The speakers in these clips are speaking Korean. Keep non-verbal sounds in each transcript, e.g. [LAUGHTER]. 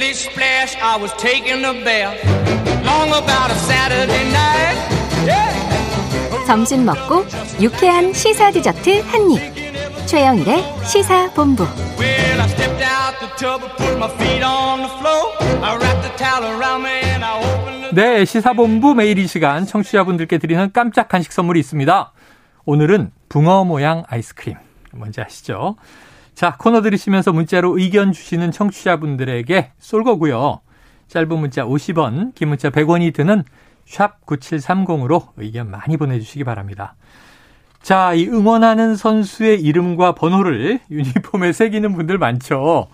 Splish splash, I was taking a bath. Long about a Saturday night. Yeah. 점심 먹고 유쾌한 시사 디저트 한 입. 최영일의 시사 본부. Well, I stepped out the tub and put my feet on the floor. I wrapped the towel around me and I opened the 네, 시사본부 매일 이 시간 청취자분들께 드리는 깜짝 간식 선물이 있습니다. 오늘은 붕어 모양 아이스크림. 뭔지 아시죠? 자, 코너 들으시면서 문자로 의견 주시는 청취자분들에게 쏠 거고요. 짧은 문자 50원, 긴 문자 100원이 드는 샵 9730으로 의견 많이 보내주시기 바랍니다. 자, 이 응원하는 선수의 이름과 번호를 [LAUGHS] 유니폼에 새기는 분들 많죠.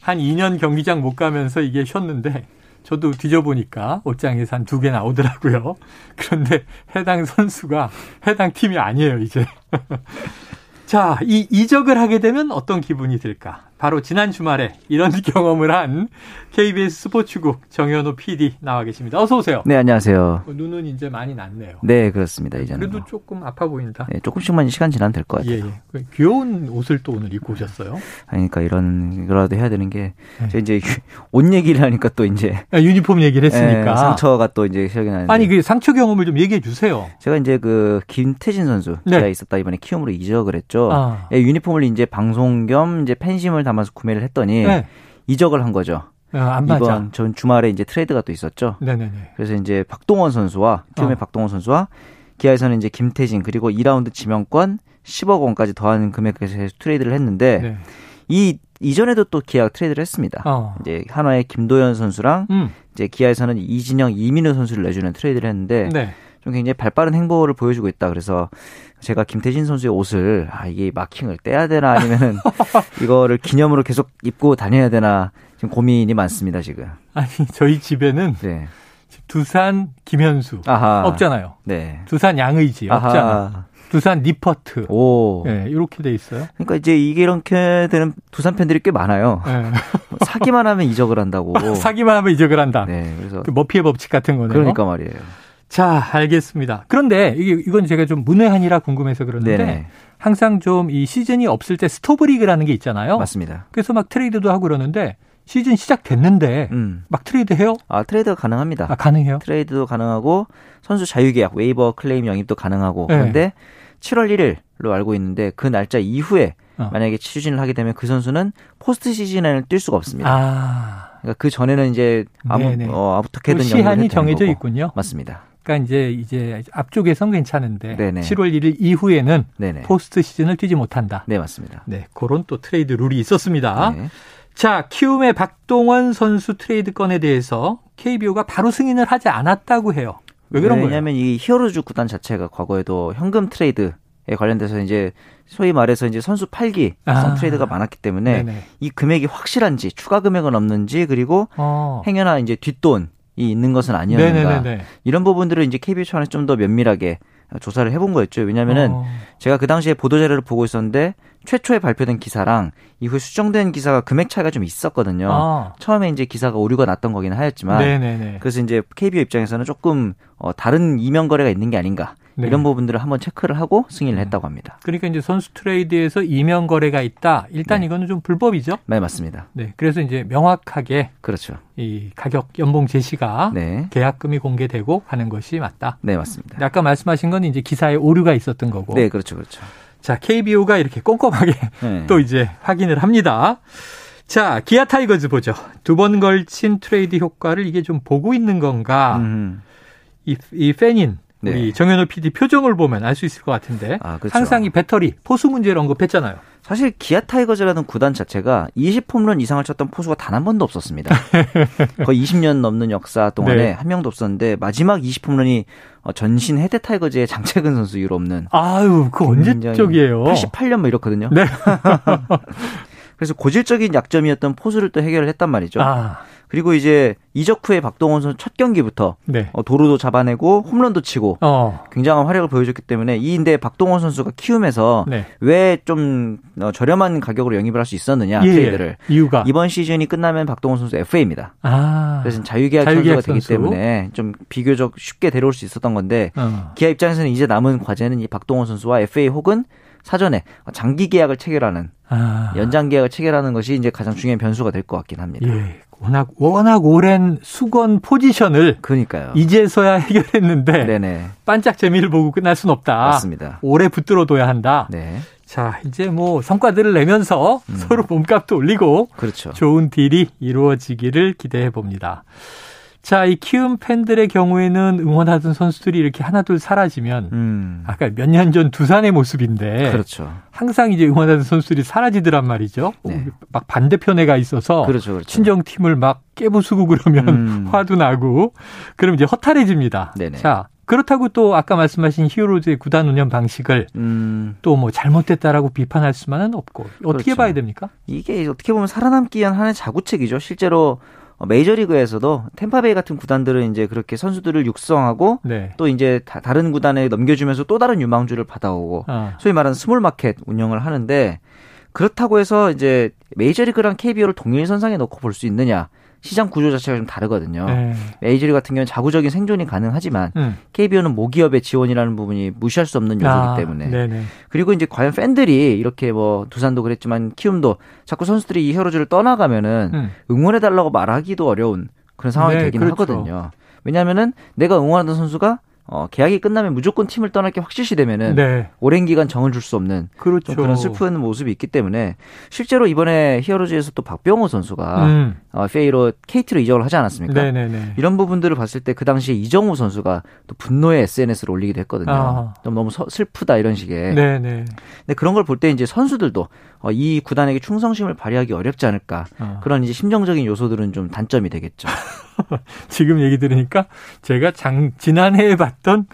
한 2년 경기장 못 가면서 이게 쉬었는데 저도 뒤져보니까 옷장에서 한 두 개 나오더라고요. 그런데 해당 선수가 해당 팀이 아니에요, 이제. [LAUGHS] 자, 이 이적을 하게 되면 어떤 기분이 들까? 바로 지난 주말에 이런 [LAUGHS] 경험을 한 KBS 스포츠국 정현호 PD 나와 계십니다. 어서 오세요. 네, 안녕하세요. 어, 눈은 이제 많이 났네요. 네, 그렇습니다. 이제는. 그래도 뭐. 조금 아파 보인다. 네, 조금씩만 시간 지나면 될 것 같아요. 예, 예. 그 귀여운 옷을 또 오늘 입고 오셨어요. 아니, 그러니까 이런 이거라도 해야 되는 게 네. 이제 [LAUGHS] 옷 얘기를 하니까 또 이제 아, 유니폼 얘기를 했으니까. 예, 상처가 또 이제 시작이 나는데 아니 그 상처 경험을 좀 얘기해 주세요. 제가 이제 그 김태진 선수 네. 있었다 이번에 키움으로 이적을 했죠. 아. 예, 유니폼을 이제 방송 겸 이제 팬심을 담아서 구매를 했더니 네. 이적을 한 거죠. 아. 이번 전 주말에 이제 트레이드가 또 있었죠. 네네네. 그래서 이제 박동원 선수와 키움의 어. 박동원 선수와 기아에서는 이제 김태진 그리고 2라운드 지명권 10억 원까지 더하는 금액에서 트레이드를 했는데 네. 이 이전에도 또 기아가 트레이드를 했습니다. 어. 이제 한화의 김도현 선수랑 음. 이제 기아에서는 이진영, 이민우 선수를 내주는 트레이드를 했는데 네. 좀 굉장히 발빠른 행보를 보여주고 있다. 그래서 제가 김태진 선수의 옷을 아 이게 마킹을 떼야 되나 아니면은 [LAUGHS] 이거를 기념으로 계속 입고 다녀야 되나 지금 고민이 많습니다 지금. 아니 저희 집에는 네. 두산 김현수 아하. 없잖아요. 네. 두산 양의지 없잖아. 두산 니퍼트. 오. 네, 이렇게 돼 있어요. 그러니까 이제 이게 이렇게 되는 두산 팬들이 꽤 많아요. 네. [LAUGHS] 사기만 하면 이적을 한다고. [LAUGHS] 사기만 하면 이적을 한다. 네. 그래서 그 머피의 법칙 같은 거네요. 그러니까 말이에요. 자, 알겠습니다. 그런데 이게 이건 제가 좀 문외한이라 궁금해서 그러는데 네네. 항상 좀 이 시즌이 없을 때 스토브 리그라는 게 있잖아요. 맞습니다. 그래서 막 트레이드도 하고 그러는데 시즌 시작됐는데 음. 막 트레이드 해요? 아 트레이드가 가능합니다. 아, 가능해요? 트레이드도 가능하고 선수 자유계약, waiver claim 영입도 가능하고 네. 그런데 7월 1일로 알고 있는데 그 날짜 이후에 어. 만약에 추진을 하게 되면 그 선수는 포스트 시즌에는 뛸 수가 없습니다. 아. 그러니까 그 전에는 이제 아무 네네. 어, 어떻게든 그 시한이 정해져 거고. 있군요. 맞습니다. 그러니까 이제 이제 앞쪽에선 괜찮은데 네네. 7월 1일 이후에는 네네. 포스트 시즌을 뛰지 못한다. 네 맞습니다. 네, 그런 또 트레이드 룰이 있었습니다. 네. 자, 키움의 박동원 선수 트레이드 건에 대해서 KBO가 바로 승인을 하지 않았다고 해요. 왜 그런 거예요? 왜냐하면 이 히어로즈 구단 자체가 과거에도 현금 트레이드 에 관련돼서 이제 소위 말해서 이제 선수 팔기 아. 트레이드가 많았기 때문에 네네. 이 금액이 확실한지 추가 금액은 없는지 그리고 어. 행여나 이제 뒷돈이 있는 것은 아니었는가 네네네. 이런 부분들을 이제 KBO 차원에서 좀 더 면밀하게 조사를 해본 거였죠. 왜냐하면은 어. 제가 그 당시에 보도 자료를 보고 있었는데 최초에 발표된 기사랑 이후 수정된 기사가 금액 차이가 좀 있었거든요. 아. 처음에 이제 기사가 오류가 났던 거긴 하였지만 네네네. 그래서 이제 KBO 입장에서는 조금 어, 다른 이면 거래가 있는 게 아닌가 네. 이런 부분들을 한번 체크를 하고 승인을 했다고 합니다. 그러니까 이제 선수 트레이드에서 이면 거래가 있다. 일단 네. 이거는 좀 불법이죠. 네 맞습니다. 네. 그래서 이제 명확하게 그렇죠. 이 가격 연봉 제시가 네, 계약금이 공개되고 하는 것이 맞다. 네 맞습니다. 아까 말씀하신 건 이제 기사에 오류가 있었던 거고. 네 그렇죠 그렇죠. 자, KBO가 이렇게 꼼꼼하게 네. [LAUGHS] 또 이제 확인을 합니다. 자, 기아 타이거즈 보죠. 두 번 걸친 트레이드 효과를 이게 좀 보고 있는 건가? 음, 이, 이 팬인 네. 우리 정현호 PD 표정을 보면 알 수 있을 것 같은데 아, 그렇죠. 항상 이 배터리 포수 문제를 언급했잖아요. 사실 기아 타이거즈라는 구단 자체가 20홈런 이상을 쳤던 포수가 단 한 번도 없었습니다. [LAUGHS] 거의 20년 넘는 역사 동안에 네. 한 명도 없었는데 마지막 20홈런이 어, 전신 해태 타이거즈의 장채근 선수 이후로 없는 아유, 그 언제 적이에요? 88년 뭐 이렇거든요. 네. [LAUGHS] 그래서 고질적인 약점이었던 포수를 또 해결을 했단 말이죠. 아, 그리고 이제 이적 후에 박동원 선수 첫 경기부터 네. 어, 도루도 잡아내고 홈런도 치고 어, 굉장한 활약을 보여줬기 때문에 이인데 박동원 선수가 키움에서 네. 왜좀 어, 저렴한 가격으로 영입을 할 수 있었느냐 예, 트레이드를 이유가 이번 시즌이 끝나면 박동원 선수 FA입니다. 아, 그래서 자유계약, 선수가 되기 선수. 때문에 좀 비교적 쉽게 데려올 수 있었던 건데 어. 기아 입장에서는 이제 남은 과제는 이 박동원 선수와 FA 혹은 사전에 장기 계약을 체결하는 아. 연장 계약을 체결하는 것이 이제 가장 중요한 변수가 될 것 같긴 합니다. 예. 워낙 워낙 오랜 수건 포지션을 그러니까요. 이제서야 해결했는데 네네. 반짝 재미를 보고 끝날 수는 없다. 맞습니다. 오래 붙들어둬야 한다. 네. 자, 이제 뭐 성과들을 내면서 음. 서로 몸값도 올리고 그렇죠. 좋은 딜이 이루어지기를 기대해 봅니다. 자, 이 키움 팬들의 경우에는 응원하던 선수들이 이렇게 하나둘 사라지면 음. 아까 몇 년 전 두산의 모습인데 그렇죠. 항상 이제 응원하던 선수들이 사라지더란 말이죠. 네. 막 반대편에 가 있어서 그렇죠, 그렇죠. 친정 팀을 막 깨부수고 그러면 음. [LAUGHS] 화도 나고 그럼 이제 허탈해집니다. 네네. 자, 그렇다고 또 아까 말씀하신 히어로즈의 구단 운영 방식을 음. 또뭐 잘못됐다라고 비판할 수만은 없고 어떻게 그렇죠. 봐야 됩니까? 이게 어떻게 보면 살아남기 위한 하나의 자구책이죠. 실제로 어, 메이저리그에서도 템파베이 같은 구단들은 이제 그렇게 선수들을 육성하고 네. 또 이제 다, 른 구단에 넘겨주면서 또 다른 유망주를 받아오고 아. 소위 말하는 small market 운영을 하는데 그렇다고 해서 이제 메이저리그랑 KBO를 동일 선상에 놓고 볼 수 있느냐 시장 구조 자체가 좀 다르거든요. 네. 메이저리그 같은 경우는 자구적인 생존이 가능하지만 음. KBO는 모기업의 지원이라는 부분이 무시할 수 없는 요소이기 아, 때문에. 네네. 그리고 이제 과연 팬들이 이렇게 뭐 두산도 그랬지만 키움도 자꾸 선수들이 이 히어로즈를 떠나가면은 음. 응원해 달라고 말하기도 어려운 그런 상황이 네, 되긴 그렇죠. 하거든요. 왜냐하면은 내가 응원하던 선수가 어, 계약이 끝나면 무조건 팀을 떠날 게 확실시 되면은 네. 오랜 기간 정을 줄 수 없는 그렇죠. 그런 슬픈 모습이 있기 때문에 실제로 이번에 히어로즈에서 또 박병호 선수가 음. 어, 페이로 KT로 이적을 하지 않았습니까? 네네네. 이런 부분들을 봤을 때 그 당시에 이정우 선수가 또 분노의 SNS를 올리기도 했거든요. 아. 좀 너무 서, 슬프다 이런 식의. 네네. 근데 그런 걸 볼 때 이제 선수들도 어, 이 구단에게 충성심을 발휘하기 어렵지 않을까 아. 그런 이제 심정적인 요소들은 좀 단점이 되겠죠. [LAUGHS] [LAUGHS] 지금 얘기 들으니까 제가 장, 지난해에 봤던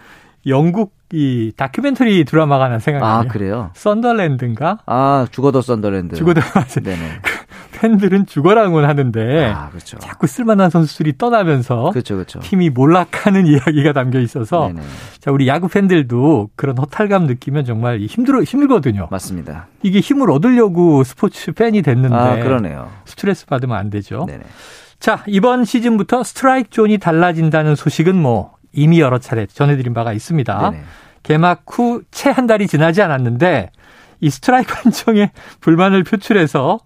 영국 이 다큐멘터리 드라마가 하나 생각나요. 아, 그래요? 썬더랜드인가? 아, 죽어도 썬더랜드. 죽어도. [LAUGHS] 네네. 그 팬들은 죽어라 응원하는데 아, 그렇죠. 자꾸 쓸만한 선수들이 떠나면서 그렇죠, 그렇죠. 팀이 몰락하는 [LAUGHS] 이야기가 담겨 있어서 네네. 자, 우리 야구 팬들도 그런 허탈감 느끼면 정말 힘들어 힘들거든요. 맞습니다. 이게 힘을 얻으려고 스포츠 팬이 됐는데 아, 그러네요. 스트레스 받으면 안 되죠. 네네. 자, 이번 시즌부터 스트라이크 존이 달라진다는 소식은 뭐 이미 여러 차례 전해드린 바가 있습니다. 네네. 개막 후 채 한 달이 지나지 않았는데 이 스트라이크 [LAUGHS] 판정에 불만을 표출해서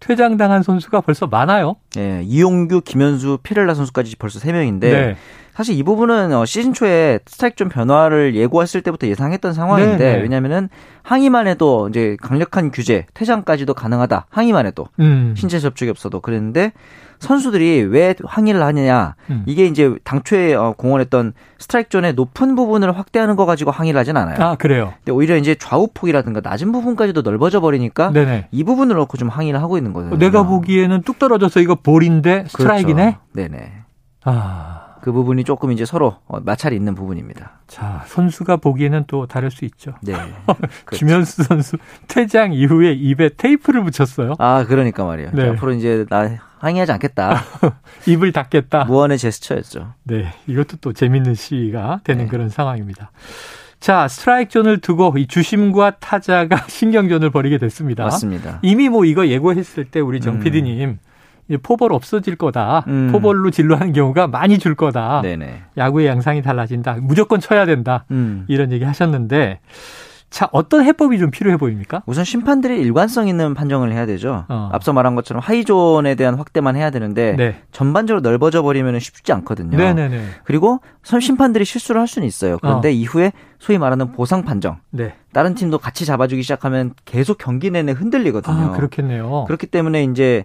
퇴장당한 선수가 벌써 많아요. 네, 이용규, 김현수, 피렐라 선수까지 벌써 3명인데 네. 사실 이 부분은 어, 시즌 초에 스트라이크 좀 변화를 예고했을 때부터 예상했던 상황인데 네, 네. 왜냐면은 항의만 해도 이제 강력한 규제, 퇴장까지도 가능하다. 항의만 해도 음. 신체 접촉이 없어도 그랬는데 선수들이 왜 항의를 하느냐 음. 이게 이제 당초에 어, 공언했던 스트라이크 존의 높은 부분을 확대하는 거 가지고 항의를 하진 않아요. 아 그래요. 근데 오히려 이제 좌우폭이라든가 낮은 부분까지도 넓어져 버리니까 네네. 이 부분을 놓고 좀 항의를 하고 있는 거예요. 내가 보기에는 뚝 떨어져서 이거 볼인데 스트라이크네. 그렇죠. 네네. 아. 그 부분이 조금 이제 서로 어, 마찰이 있는 부분입니다. 자, 선수가 보기에는 또 다를 수 있죠. 네. [LAUGHS] 그렇죠. 김현수 선수 퇴장 이후에 입에 테이프를 붙였어요. 아, 그러니까 말이에요. 네. 앞으로 이제 나 항의하지 않겠다. [LAUGHS] 입을 닫겠다. 무언의 제스처였죠. 네. 이것도 또 재밌는 시가 되는 네. 그런 상황입니다. 자, 스트라이크 존을 두고 이 주심과 타자가 [LAUGHS] 신경전을 벌이게 됐습니다. 맞습니다. 이미 뭐 이거 예고했을 때 우리 정 음. PD님 포벌 없어질 거다. 음. 포벌로 진로하는 경우가 많이 줄 거다. 네네. 야구의 양상이 달라진다. 무조건 쳐야 된다. 음. 이런 얘기 하셨는데 자, 어떤 해법이 좀 필요해 보입니까? 우선 심판들이 일관성 있는 판정을 해야 되죠. 어. 앞서 말한 것처럼 하이존에 대한 확대만 해야 되는데 네. 전반적으로 넓어져 버리면 쉽지 않거든요. 네네네. 그리고 심판들이 실수를 할 수는 있어요. 그런데 어. 이후에 소위 말하는 보상 판정. 네. 다른 팀도 같이 잡아주기 시작하면 계속 경기 내내 흔들리거든요. 아, 그렇겠네요. 그렇기 때문에 이제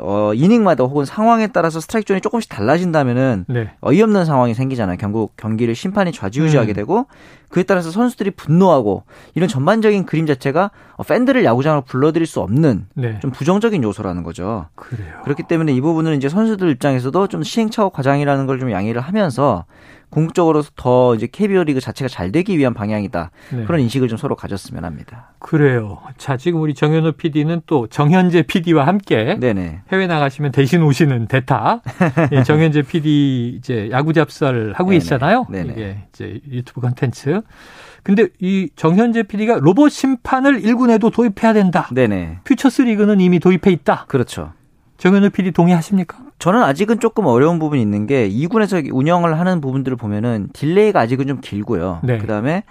어, 이닝마다 혹은 상황에 따라서 스트라이크 존이 조금씩 달라진다면은 네. 어이없는 상황이 생기잖아요. 결국 경기를 심판이 좌지우지하게 음. 되고 그에 따라서 선수들이 분노하고 이런 전반적인 그림 자체가 팬들을 야구장으로 불러들일 수 없는 네. 좀 부정적인 요소라는 거죠. 그래요. 그렇기 때문에 이 부분은 이제 선수들 입장에서도 좀 시행착오 과정이라는 걸 좀 양해를 하면서 궁극적으로 더 이제 KBO 리그 자체가 잘 되기 위한 방향이다. 네. 그런 인식을 좀 서로 가졌으면 합니다. 그래요. 자, 지금 우리 정현우 PD는 또 정현재 PD와 함께 네네. 해외 나가시면 대신 오시는 대타. 예, 정현재 PD 이제 야구 잡설 하고 네네. 있잖아요. 네네. 이게 이제 유튜브 컨텐츠. 근데 이 정현재 PD가 로봇 심판을 1군에도 도입해야 된다. 네네. 퓨처스 리그는 이미 도입해 있다. 그렇죠. 정현우 PD 동의하십니까? 저는 아직은 조금 어려운 부분이 있는 게 2군에서 운영을 하는 부분들을 보면은 딜레이가 아직은 좀 길고요. 네. 그다음에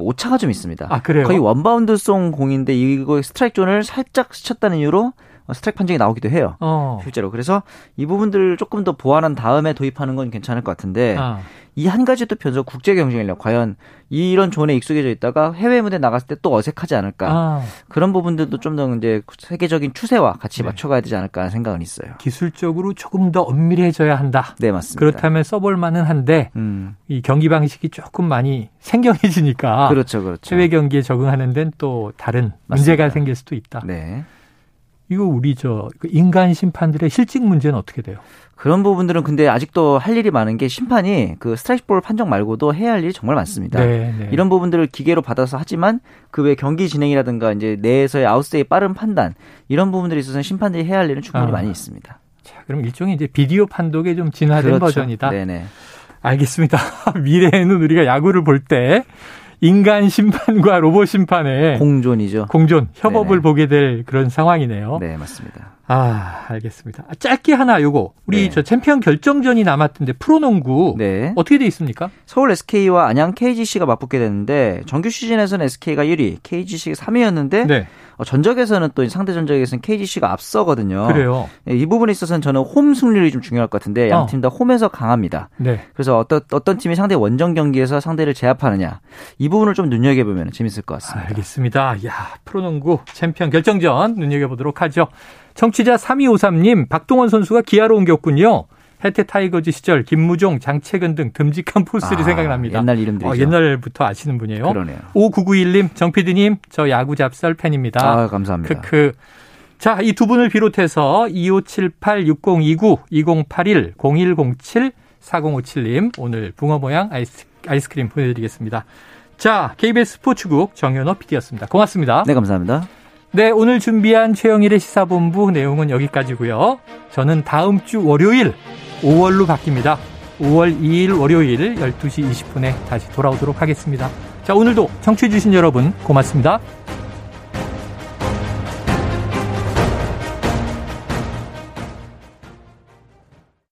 오차가 좀 있습니다. 아, 그래요? 거의 원바운드성 공인데 이거 스트라이크 존을 살짝 스쳤다는 이유로 스트라이크 판정이 나오기도 해요. 어. 실제로. 그래서 이 부분들을 조금 더 보완한 다음에 도입하는 건 괜찮을 것 같은데 아. 이 한 가지 또 변수 국제 경쟁력 과연 이런 존에 익숙해져 있다가 해외 무대 나갔을 때 또 어색하지 않을까 아. 그런 부분들도 좀 더 이제 세계적인 추세와 같이 네. 맞춰가야 되지 않을까 하는 생각은 있어요. 기술적으로 조금 더 엄밀해져야 한다. 네 맞습니다. 그렇다면 써볼 만은 한데 음. 이 경기 방식이 조금 많이 생경해지니까 그렇죠, 그렇죠. 해외 경기에 적응하는 데는 또 다른 맞습니다. 문제가 생길 수도 있다. 네. 이거 우리 저그 인간 심판들의 실직 문제는 어떻게 돼요? 그런 부분들은 근데 아직도 할 일이 많은 게 심판이 그 스트라이크 볼 판정 말고도 해야 할 일이 정말 많습니다. 네, 네. 이런 부분들을 기계로 받아서 하지만 그 외 경기 진행이라든가 이제 내에서의 아웃세의 빠른 판단 이런 부분들이 있어서 심판들이 해야 할 일은 충분히 아. 많이 있습니다. 자, 그럼 일종의 이제 비디오 판독에 좀 진화된 그렇죠. 버전이다. 네네. 알겠습니다. [LAUGHS] 미래에는 우리가 야구를 볼때 인간 심판과 로봇 심판의 공존이죠. 공존 협업을 네네. 보게 될 그런 상황이네요. 네, 맞습니다. 아, 알겠습니다. 아, 짧게 하나 요거. 우리 네. 저 챔피언 결정전이 남았던데 프로농구 네. 어떻게 돼 있습니까? 서울 SK와 안양 KGC가 맞붙게 됐는데 정규 시즌에서는 SK가 1위, KGC가 3위였는데 네. 어, 전적에서는 또 상대 전적에서는 KGC가 앞서거든요. 그래요. 예, 이 부분에 있어서는 저는 홈 승률이 좀 중요할 것 같은데 양 팀 다 홈에서 강합니다. 네. 그래서 어떤 어떤 팀이 상대 원정 경기에서 상대를 제압하느냐 이 부분을 좀 눈여겨 보면 재밌을 것 같습니다. 알겠습니다. 야 프로농구 챔피언 결정전 눈여겨 보도록 하죠. 청취자 3253님 박동원 선수가 기아로 옮겼군요. 해태 타이거즈 시절 김무종, 장채근 등 듬직한 포수들이 아, 생각납니다. 옛날 이름들이죠. 어, 옛날부터 아시는 분이에요. 그러네요. 5991님, 정피디님, 저 야구 잡설 팬입니다. 아, 감사합니다. 크크. 자, 이 두 분을 비롯해서 2578-6029, 2081, 0107, 4057님 오늘 붕어 모양 아이스, 아이스크림 보내드리겠습니다. 자, KBS 스포츠국 정현호 PD였습니다. 고맙습니다. 네, 감사합니다. 네, 오늘 준비한 최영일의 시사본부 내용은 여기까지고요. 저는 다음 주 월요일 5월로 바뀝니다. 5월 2일 월요일 12시 20분에 다시 돌아오도록 하겠습니다. 자, 오늘도 청취해주신 여러분 고맙습니다.